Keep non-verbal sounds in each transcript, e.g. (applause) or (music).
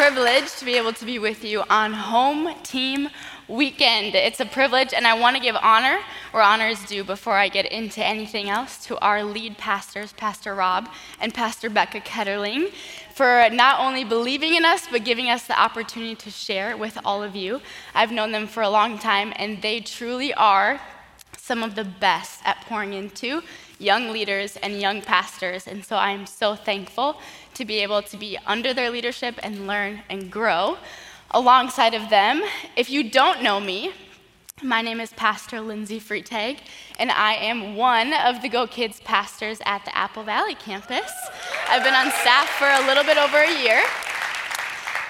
privilege to be able to be with you on home team weekend. It's a privilege, and I want to give honor where honor is due before I get into anything else to our lead pastors, Pastor Rob and Pastor Becca Ketterling, for not only believing in us, but giving us the opportunity to share with all of you. I've known them for a long time, and they truly are some of the best at pouring into young leaders and young pastors. And so I'm so thankful to be able to be under their leadership and learn and grow alongside of them. If you don't know me, my name is Pastor Lindsay Freitag, and I am one of the Go Kids pastors at the Apple Valley campus. I've been on staff for a little bit over a year.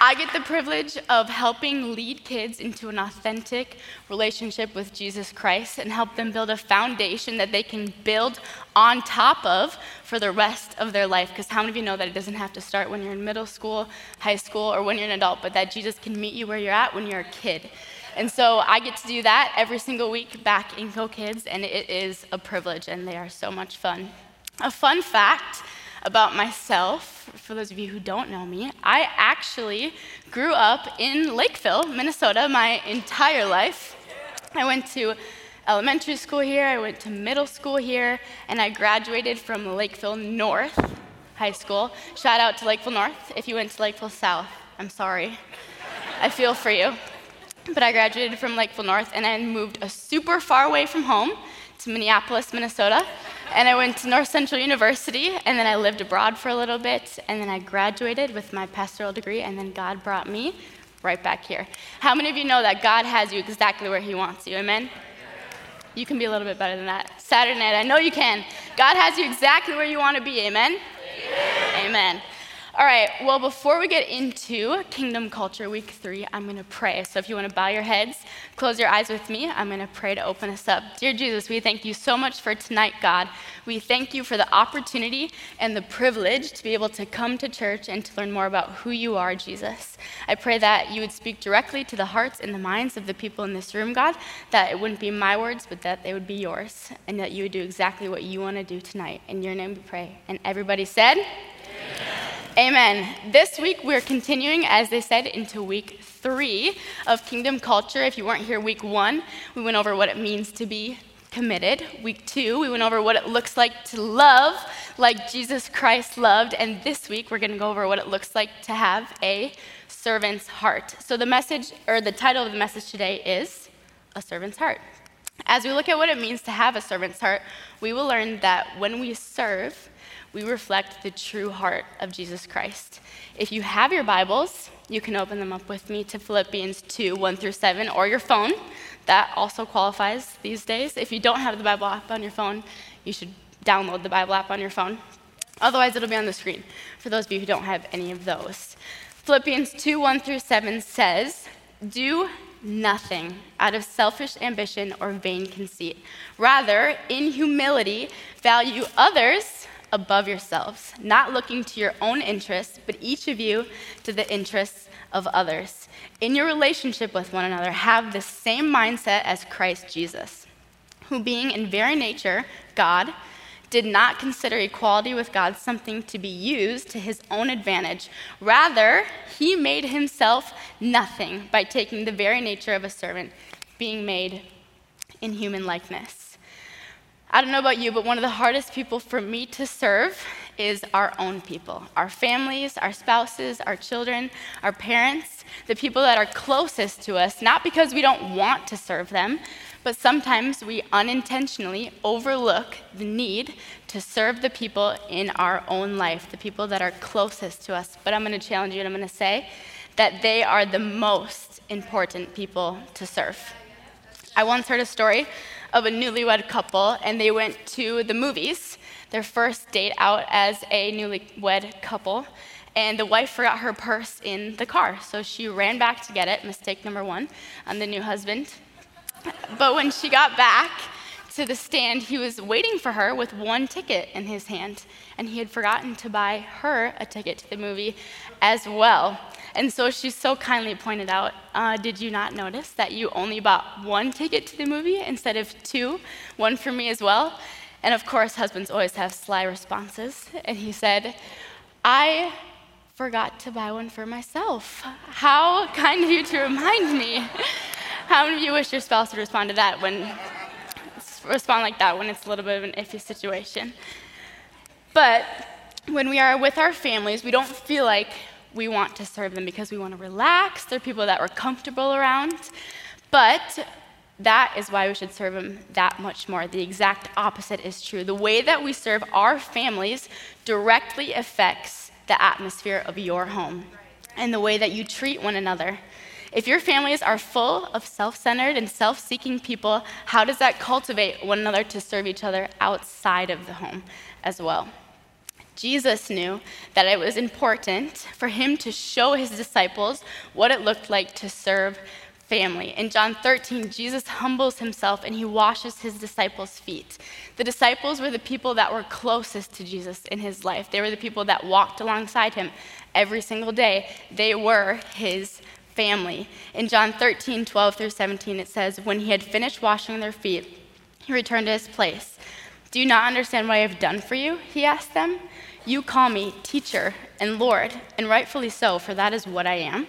I get the privilege of helping lead kids into an authentic relationship with Jesus Christ and help them build a foundation that they can build on top of for the rest of their life. Because how many of you know that it doesn't have to start when you're in middle school, high school, or when you're an adult, but that Jesus can meet you where you're at when you're a kid? And so I get to do that every single week back in Go Kids, and it is a privilege, and they are so much fun. A fun fact about myself, for those of you who don't know me, I actually grew up in Lakeville, Minnesota, my entire life. I went to elementary school here, I went to middle school here, and I graduated from Lakeville North High School. Shout out to Lakeville North. If you went to Lakeville South, I'm sorry. I feel for you. But I graduated from Lakeville North and I moved a super far away from home to Minneapolis, Minnesota and I went to North Central University, and then I lived abroad for a little bit, and then I graduated with my pastoral degree, and then God brought me right back here. How many of you know that God has you exactly where He wants you? Amen? You can be a little bit better than that. Saturday night, I know you can. God has you exactly where you want to be. Amen? Amen. Amen. All right, well, before we get into Kingdom Culture Week 3, I'm going to pray. So if you want to bow your heads, close your eyes with me, I'm going to pray to open us up. Dear Jesus, we thank you so much for tonight, God. We thank you for the opportunity and the privilege to be able to come to church and to learn more about who you are, Jesus. I pray that you would speak directly to the hearts and the minds of the people in this room, God, that it wouldn't be my words, but that they would be yours, and that you would do exactly what you want to do tonight. In your name we pray. And everybody said, Amen. This week we're continuing, as they said, into week three of Kingdom Culture. If you weren't here week one, we went over what it means to be committed. Week two, we went over what it looks like to love like Jesus Christ loved. And this week we're going to go over what it looks like to have a servant's heart. So the message, or the title of the message today is A Servant's Heart. As we look at what it means to have a servant's heart, we will learn that when we serve, we reflect the true heart of Jesus Christ. If you have your Bibles, you can open them up with me to Philippians 2 1 through 7, or your phone. That also qualifies these days. If you don't have the Bible app on your phone, you should download the Bible app on your phone. Otherwise, it'll be on the screen for those of you who don't have any of those. Philippians 2 1 through 7 says, Do nothing out of selfish ambition or vain conceit. Rather, in humility, value others above yourselves, not looking to your own interests, but each of you to the interests of others. In your relationship with one another, have the same mindset as Christ Jesus, who, being in very nature God, did not consider equality with God something to be used to his own advantage. Rather, he made himself nothing by taking the very nature of a servant, being made in human likeness. I don't know about you, but one of the hardest people for me to serve is our own people our families, our spouses, our children, our parents, the people that are closest to us, not because we don't want to serve them, but sometimes we unintentionally overlook the need to serve the people in our own life, the people that are closest to us. But I'm going to challenge you and I'm going to say that they are the most important people to serve. I once heard a story of a newlywed couple, and they went to the movies, their first date out as a newlywed couple. And the wife forgot her purse in the car, so she ran back to get it. Mistake number one on the new husband. But when she got back to the stand, he was waiting for her with one ticket in his hand, and he had forgotten to buy her a ticket to the movie as well. And so she so kindly pointed out, uh, Did you not notice that you only bought one ticket to the movie instead of two? One for me as well? And of course, husbands always have sly responses. And he said, I forgot to buy one for myself. How kind of you to remind me. How many of you wish your spouse would respond to that when respond like that when it's a little bit of an iffy situation? But when we are with our families, we don't feel like we want to serve them because we want to relax. They're people that we're comfortable around. But that is why we should serve them that much more. The exact opposite is true. The way that we serve our families directly affects the atmosphere of your home and the way that you treat one another. If your families are full of self centered and self seeking people, how does that cultivate one another to serve each other outside of the home as well? Jesus knew that it was important for him to show his disciples what it looked like to serve family. In John 13, Jesus humbles himself and he washes his disciples' feet. The disciples were the people that were closest to Jesus in his life. They were the people that walked alongside him every single day. They were his family. In John 13, 12 through 17, it says, When he had finished washing their feet, he returned to his place. Do you not understand what I have done for you? He asked them. You call me teacher and Lord, and rightfully so, for that is what I am.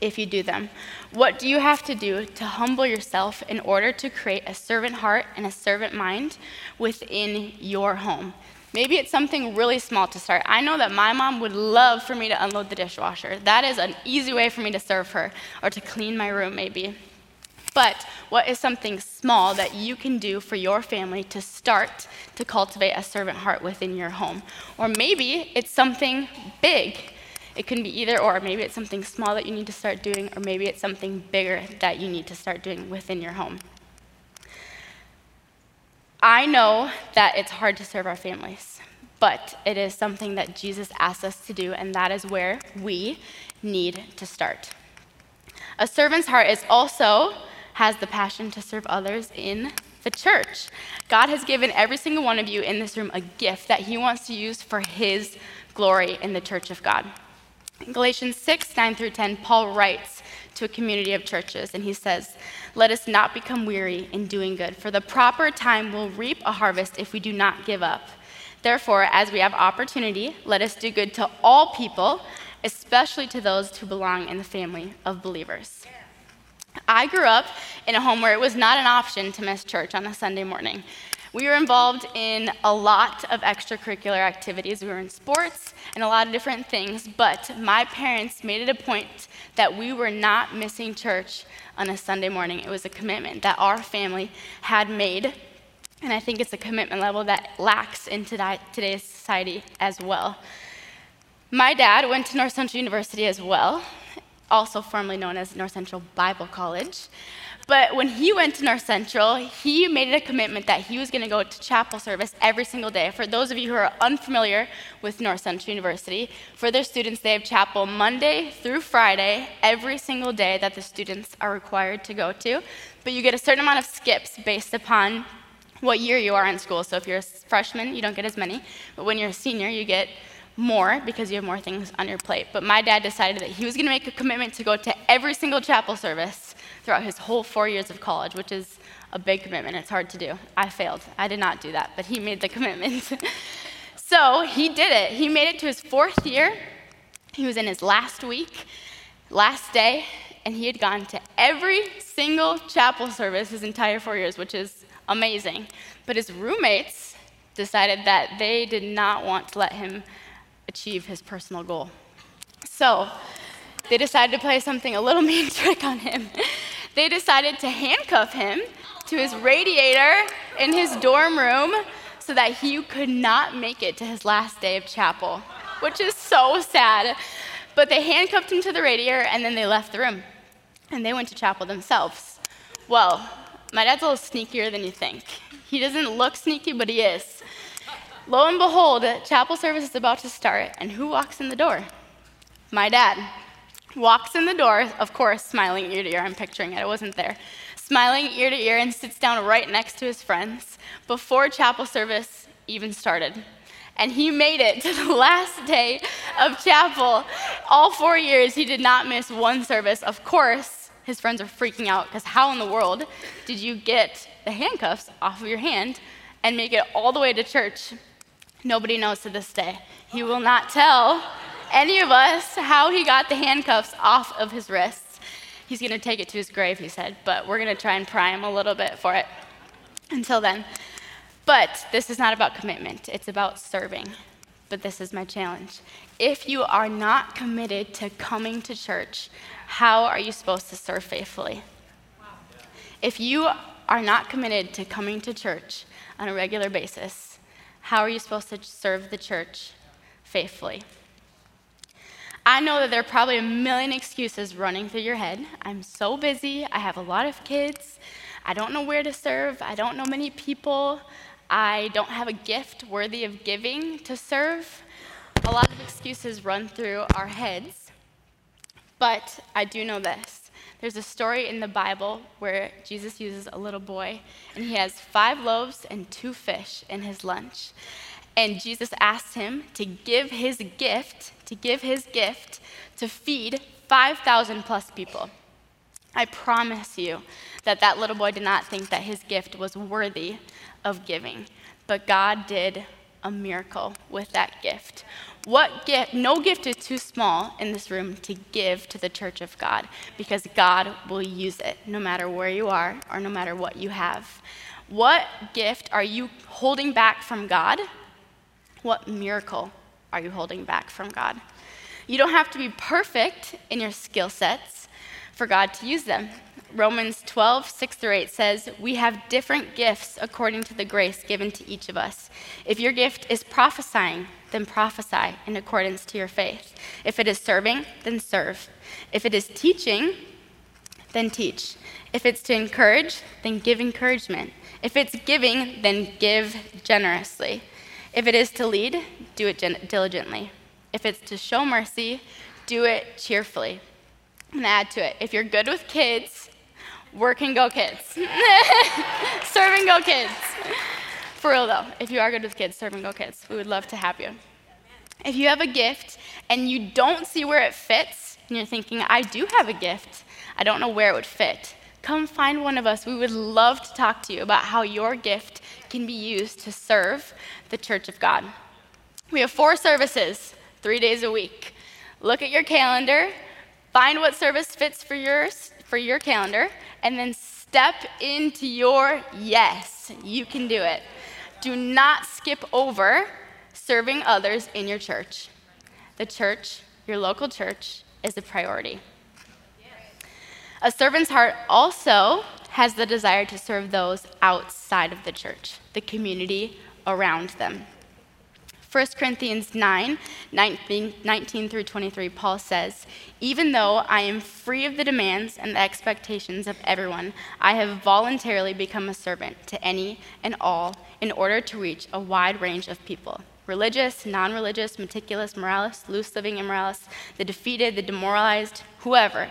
if you do them. What do you have to do to humble yourself in order to create a servant heart and a servant mind within your home? Maybe it's something really small to start. I know that my mom would love for me to unload the dishwasher. That is an easy way for me to serve her, or to clean my room, maybe. But what is something small that you can do for your family to start to cultivate a servant heart within your home? Or maybe it's something big it can be either or. Maybe it's something small that you need to start doing, or maybe it's something bigger that you need to start doing within your home. I know that it's hard to serve our families, but it is something that Jesus asks us to do, and that is where we need to start. A servant's heart is also has the passion to serve others in the church. God has given every single one of you in this room a gift that He wants to use for His glory in the church of God. In Galatians 6 9 through 10, Paul writes to a community of churches, and he says, Let us not become weary in doing good, for the proper time will reap a harvest if we do not give up. Therefore, as we have opportunity, let us do good to all people, especially to those who belong in the family of believers. I grew up in a home where it was not an option to miss church on a Sunday morning. We were involved in a lot of extracurricular activities. We were in sports and a lot of different things, but my parents made it a point that we were not missing church on a Sunday morning. It was a commitment that our family had made, and I think it's a commitment level that lacks in today's society as well. My dad went to North Central University as well, also formerly known as North Central Bible College. But when he went to North Central, he made a commitment that he was going to go to chapel service every single day. For those of you who are unfamiliar with North Central University, for their students, they have chapel Monday through Friday, every single day that the students are required to go to. But you get a certain amount of skips based upon what year you are in school. So if you're a freshman, you don't get as many. But when you're a senior, you get more because you have more things on your plate. But my dad decided that he was going to make a commitment to go to every single chapel service throughout his whole four years of college, which is a big commitment. It's hard to do. I failed. I did not do that, but he made the (laughs) commitment. so he did it. He made it to his fourth year. He was in his last week, last day, and he had gone to every single chapel service his entire four years, which is amazing. But his roommates decided that they did not want to let him achieve his personal goal. So they decided to play something a little (laughs) mean trick on him. They decided to handcuff him to his radiator in his dorm room so that he could not make it to his last day of chapel, which is so sad. But they handcuffed him to the radiator and then they left the room. And they went to chapel themselves. Well, my dad's a little sneakier than you think. He doesn't look sneaky, but he is. Lo and behold, chapel service is about to start, and who walks in the door? My dad. Walks in the door, of course, smiling ear to ear. I'm picturing it, I wasn't there. smiling ear to ear, and sits down right next to his friends before chapel service even started. And he made it to (laughs) the last day of chapel. All four years, he did not miss one service. Of course, his friends are freaking out because how in the world did you get the handcuffs off of your hand and make it all the way to church? Nobody knows to this day. He will not tell any of us how he got the handcuffs off of his wrists. He's going to take it to his grave, he said, but we're going to try and pry him a little bit for it. Until then. But this is not about commitment, it's about serving. But this is my challenge. If you are not committed to coming to church, how are you supposed to serve faithfully? If you are not committed to coming to church on a regular basis, how are you supposed to serve the church faithfully? I know that there are probably a million excuses running through your head. I'm so busy. I have a lot of kids. I don't know where to serve. I don't know many people. I don't have a gift worthy of giving to serve. A lot of excuses run through our heads. But I do know this. There's a story in the Bible where Jesus uses a little boy, and he has five loaves and two fish in his lunch. And Jesus asked him to give his gift to give his gift to feed 5,000 plus people. I promise you that that little boy did not think that his gift was worthy of giving, but God did a miracle with that gift. What gift? No gift is too small in this room to give to the church of God because God will use it no matter where you are or no matter what you have. What gift are you holding back from God? What miracle are you holding back from God? You don't have to be perfect in your skill sets for God to use them. Romans 12, 6 through 8 says, We have different gifts according to the grace given to each of us. If your gift is prophesying, then prophesy in accordance to your faith. If it is serving, then serve. If it is teaching, then teach. If it's to encourage, then give encouragement. If it's giving, then give generously. If it is to lead, do it diligently. If it's to show mercy, do it cheerfully. And add to it. If you're good with kids, work and go kids. (laughs) serve and go kids. For real though, if you are good with kids, serve and go kids. We would love to have you. If you have a gift and you don't see where it fits, and you're thinking, I do have a gift, I don't know where it would fit, come find one of us. We would love to talk to you about how your gift can be used to serve the church of God. We have four services, three days a week. Look at your calendar, find what service fits for yours for your calendar, and then step into your yes. You can do it. Do not skip over serving others in your church. The church, your local church, is a priority. A servant's heart also has the desire to serve those outside of the church, the community around them. 1 Corinthians 9 19, 19, through 23, Paul says, Even though I am free of the demands and the expectations of everyone, I have voluntarily become a servant to any and all in order to reach a wide range of people religious, non religious, meticulous, moralists, loose living immoralists, the defeated, the demoralized, whoever.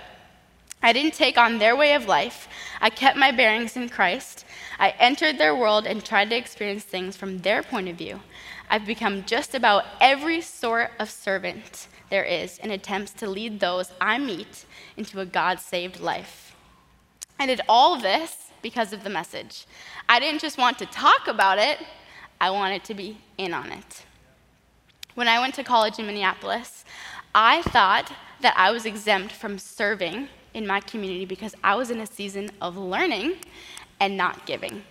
I didn't take on their way of life. I kept my bearings in Christ. I entered their world and tried to experience things from their point of view. I've become just about every sort of servant there is in attempts to lead those I meet into a God saved life. I did all this because of the message. I didn't just want to talk about it, I wanted to be in on it. When I went to college in Minneapolis, I thought that I was exempt from serving in my community because I was in a season of learning and not giving.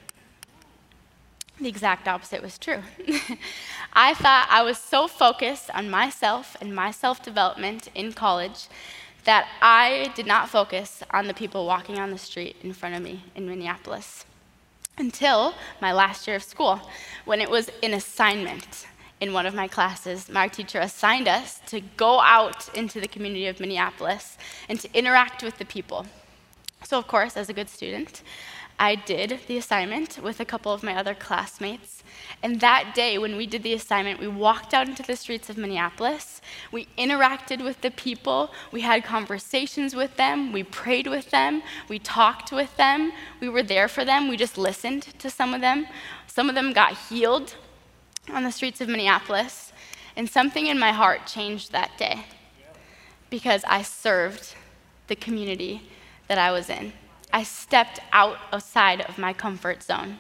The exact opposite was true. (laughs) I thought I was so focused on myself and my self development in college that I did not focus on the people walking on the street in front of me in Minneapolis until my last year of school when it was an assignment in one of my classes, my teacher assigned us to go out into the community of Minneapolis and to interact with the people. So, of course, as a good student, I did the assignment with a couple of my other classmates. And that day, when we did the assignment, we walked out into the streets of Minneapolis. We interacted with the people. We had conversations with them. We prayed with them. We talked with them. We were there for them. We just listened to some of them. Some of them got healed on the streets of Minneapolis. And something in my heart changed that day because I served the community that I was in. I stepped out outside of my comfort zone.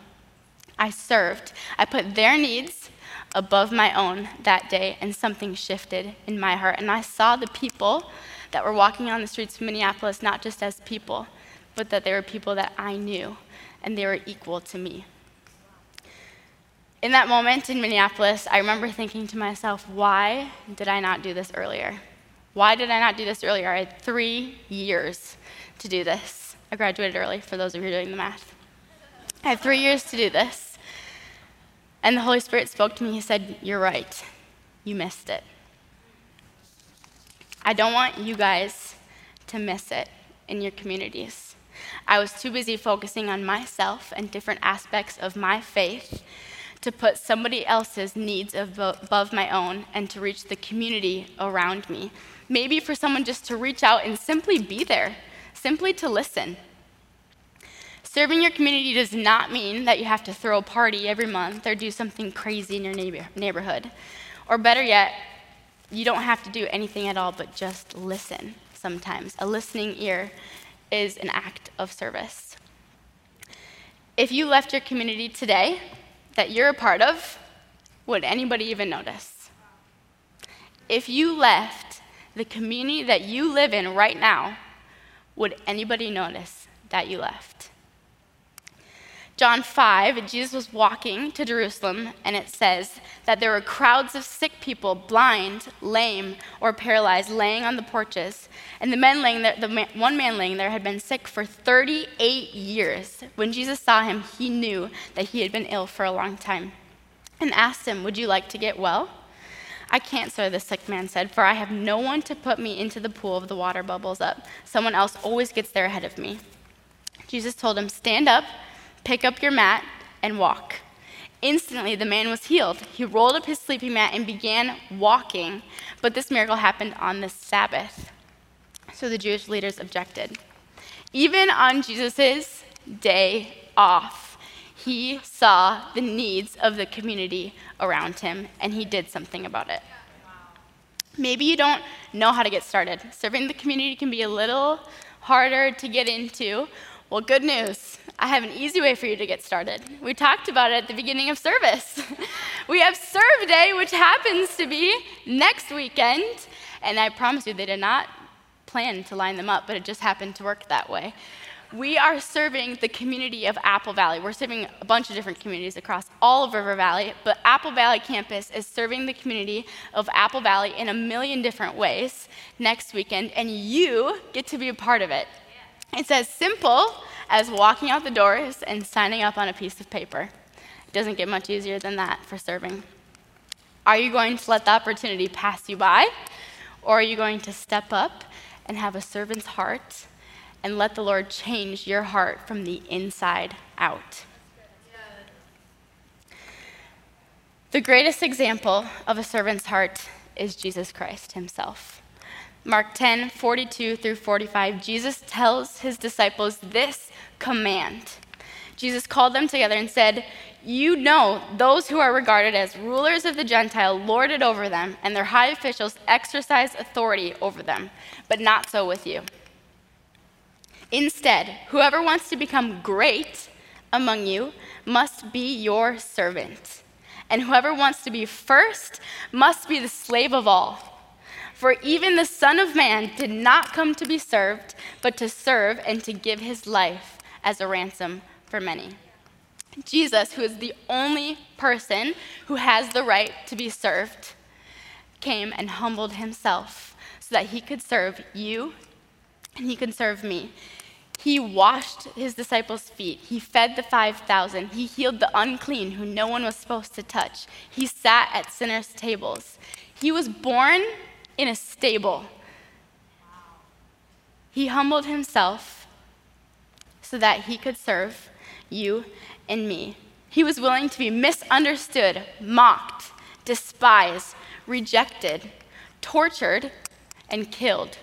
I served. I put their needs above my own that day, and something shifted in my heart. And I saw the people that were walking on the streets of Minneapolis not just as people, but that they were people that I knew, and they were equal to me. In that moment in Minneapolis, I remember thinking to myself, why did I not do this earlier? Why did I not do this earlier? I had three years to do this. I graduated early, for those of you doing the math. I had three years to do this. And the Holy Spirit spoke to me. He said, You're right. You missed it. I don't want you guys to miss it in your communities. I was too busy focusing on myself and different aspects of my faith to put somebody else's needs above my own and to reach the community around me. Maybe for someone just to reach out and simply be there simply to listen. Serving your community does not mean that you have to throw a party every month or do something crazy in your neighbor- neighborhood. Or better yet, you don't have to do anything at all but just listen sometimes. A listening ear is an act of service. If you left your community today that you're a part of, would anybody even notice? If you left the community that you live in right now would anybody notice that you left? John 5, Jesus was walking to Jerusalem, and it says that there were crowds of sick people, blind, lame, or paralyzed, laying on the porches. And the, men laying there, the man, one man laying there had been sick for 38 years. When Jesus saw him, he knew that he had been ill for a long time and asked him, Would you like to get well? I can't, sir, the sick man said, for I have no one to put me into the pool of the water bubbles up. Someone else always gets there ahead of me. Jesus told him, Stand up, pick up your mat, and walk. Instantly, the man was healed. He rolled up his sleeping mat and began walking. But this miracle happened on the Sabbath. So the Jewish leaders objected. Even on Jesus' day off, he saw the needs of the community around him and he did something about it. Maybe you don't know how to get started. Serving the community can be a little harder to get into. Well, good news. I have an easy way for you to get started. We talked about it at the beginning of service. (laughs) we have Serve Day, which happens to be next weekend. And I promise you, they did not plan to line them up, but it just happened to work that way we are serving the community of Apple Valley. We're serving a bunch of different communities across all of River Valley, but Apple Valley campus is serving the community of Apple Valley in a million different ways next weekend, and you get to be a part of it. It's as simple as walking out the doors and signing up on a piece of paper. It doesn't get much easier than that for serving. Are you going to let the opportunity pass you by, or are you going to step up and have a servant's heart? and let the Lord change your heart from the inside out. The greatest example of a servant's heart is Jesus Christ himself. Mark 10, 42 through 45, Jesus tells his disciples this command. Jesus called them together and said, You know, those who are regarded as rulers of the Gentile lord it over them, and their high officials exercise authority over them, but not so with you. Instead, whoever wants to become great among you must be your servant. And whoever wants to be first must be the slave of all. For even the Son of Man did not come to be served, but to serve and to give his life as a ransom for many. Jesus, who is the only person who has the right to be served, came and humbled himself so that he could serve you and he could serve me. He washed his disciples' feet. He fed the 5,000. He healed the unclean who no one was supposed to touch. He sat at sinners' tables. He was born in a stable. He humbled himself so that he could serve you and me. He was willing to be misunderstood, mocked, despised, rejected, tortured, and killed.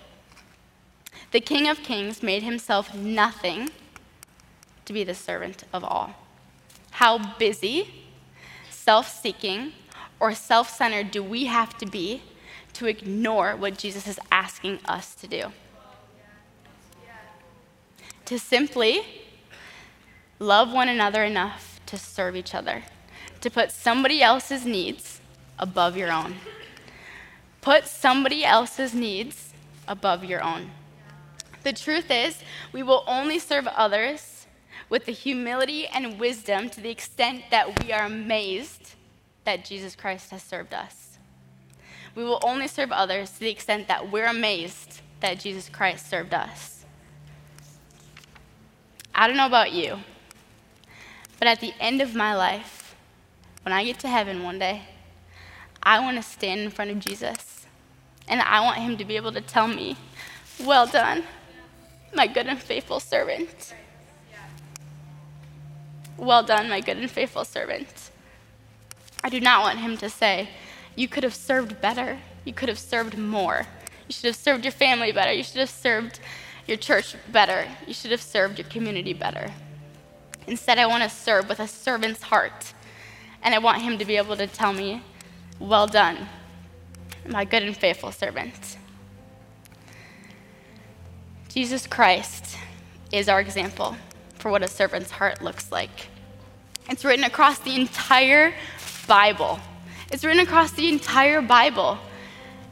The King of Kings made himself nothing to be the servant of all. How busy, self seeking, or self centered do we have to be to ignore what Jesus is asking us to do? To simply love one another enough to serve each other, to put somebody else's needs above your own. Put somebody else's needs above your own. The truth is, we will only serve others with the humility and wisdom to the extent that we are amazed that Jesus Christ has served us. We will only serve others to the extent that we're amazed that Jesus Christ served us. I don't know about you, but at the end of my life, when I get to heaven one day, I want to stand in front of Jesus and I want him to be able to tell me, Well done, my good and faithful servant. Well done, my good and faithful servant. I do not want him to say, You could have served better. You could have served more. You should have served your family better. You should have served your church better. You should have served your community better. Instead, I want to serve with a servant's heart. And I want him to be able to tell me, Well done, my good and faithful servant. Jesus Christ is our example for what a servant's heart looks like. It's written across the entire Bible. It's written across the entire Bible.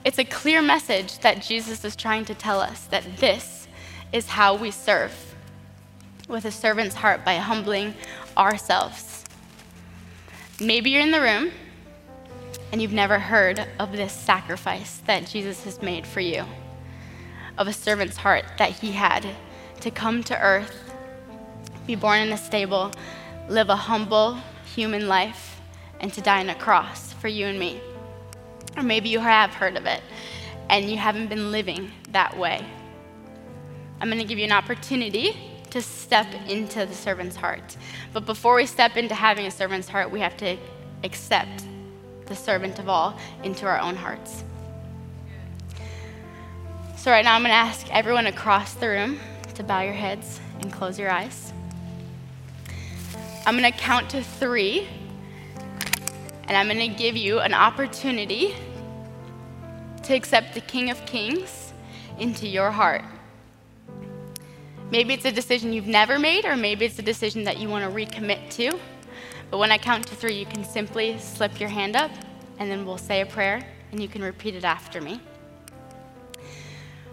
It's a clear message that Jesus is trying to tell us that this is how we serve with a servant's heart by humbling ourselves. Maybe you're in the room and you've never heard of this sacrifice that Jesus has made for you of a servant's heart that he had to come to earth, be born in a stable, live a humble human life, and to die on a cross for you and me. Or maybe you have heard of it and you haven't been living that way. I'm going to give you an opportunity to step into the servant's heart. But before we step into having a servant's heart, we have to accept the servant of all into our own hearts. So, right now, I'm going to ask everyone across the room to bow your heads and close your eyes. I'm going to count to three, and I'm going to give you an opportunity to accept the King of Kings into your heart. Maybe it's a decision you've never made, or maybe it's a decision that you want to recommit to. But when I count to three, you can simply slip your hand up, and then we'll say a prayer, and you can repeat it after me.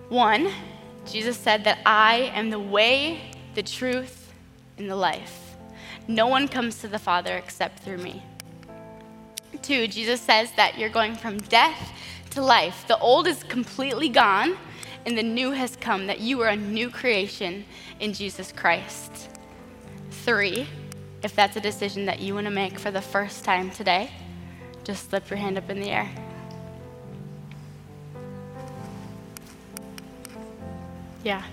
One, Jesus said that I am the way, the truth, and the life. No one comes to the Father except through me. Two, Jesus says that you're going from death to life. The old is completely gone, and the new has come, that you are a new creation in Jesus Christ. Three, if that's a decision that you want to make for the first time today, just slip your hand up in the air. Yeah.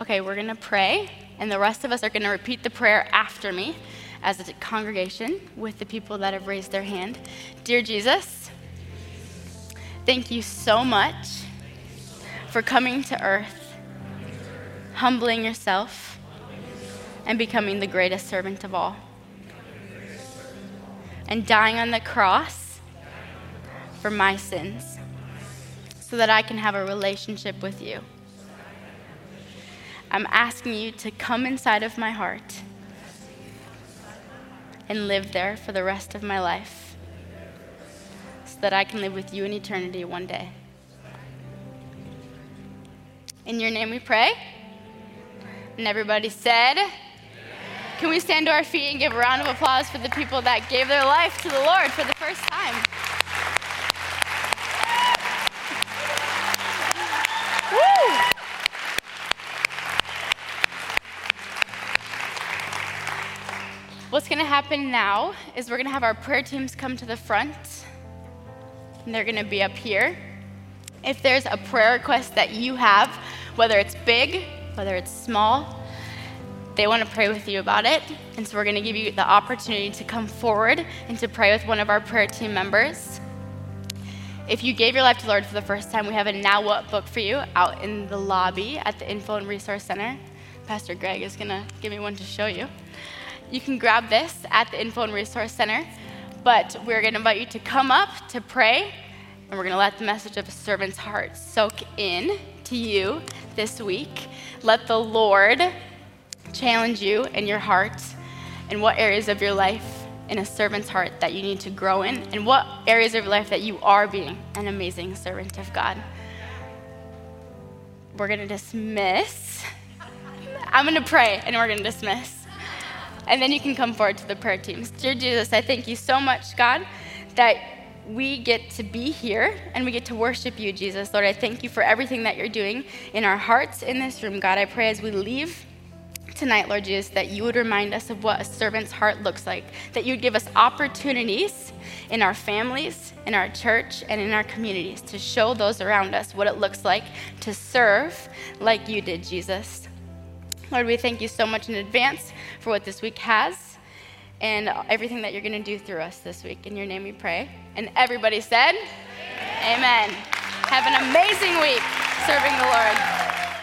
Okay, we're going to pray, and the rest of us are going to repeat the prayer after me as a congregation with the people that have raised their hand. Dear Jesus, thank you so much for coming to earth, humbling yourself, and becoming the greatest servant of all, and dying on the cross for my sins so that I can have a relationship with you. I'm asking you to come inside of my heart and live there for the rest of my life so that I can live with you in eternity one day. In your name we pray. And everybody said, Can we stand to our feet and give a round of applause for the people that gave their life to the Lord for the first time? Going to happen now is we're going to have our prayer teams come to the front, and they're going to be up here. If there's a prayer request that you have whether it's big, whether it's small. They want to pray with you about it. And so we're going to give you the opportunity to come forward and to pray with one of our prayer team members. If you gave your life to the Lord for the first time, we have a Now What book for you out in the lobby at the Info and Resource Center. Pastor Greg is going to give me one to show you. You can grab this at the Info and Resource Center, but we're going to invite you to come up to pray, and we're going to let the message of a servant's heart soak in to you this week. Let the Lord challenge you in your heart in what areas of your life in a servant's heart that you need to grow in, and what areas of your life that you are being an amazing servant of God. We're going to dismiss. I'm going to pray, and we're going to dismiss. And then you can come forward to the prayer teams. Dear Jesus, I thank you so much, God, that we get to be here and we get to worship you, Jesus. Lord, I thank you for everything that you're doing in our hearts in this room. God, I pray as we leave tonight, Lord Jesus, that you would remind us of what a servant's heart looks like, that you'd give us opportunities in our families, in our church, and in our communities to show those around us what it looks like to serve like you did, Jesus. Lord, we thank you so much in advance for what this week has and everything that you're going to do through us this week. In your name we pray. And everybody said, Amen. Amen. Have an amazing week serving the Lord.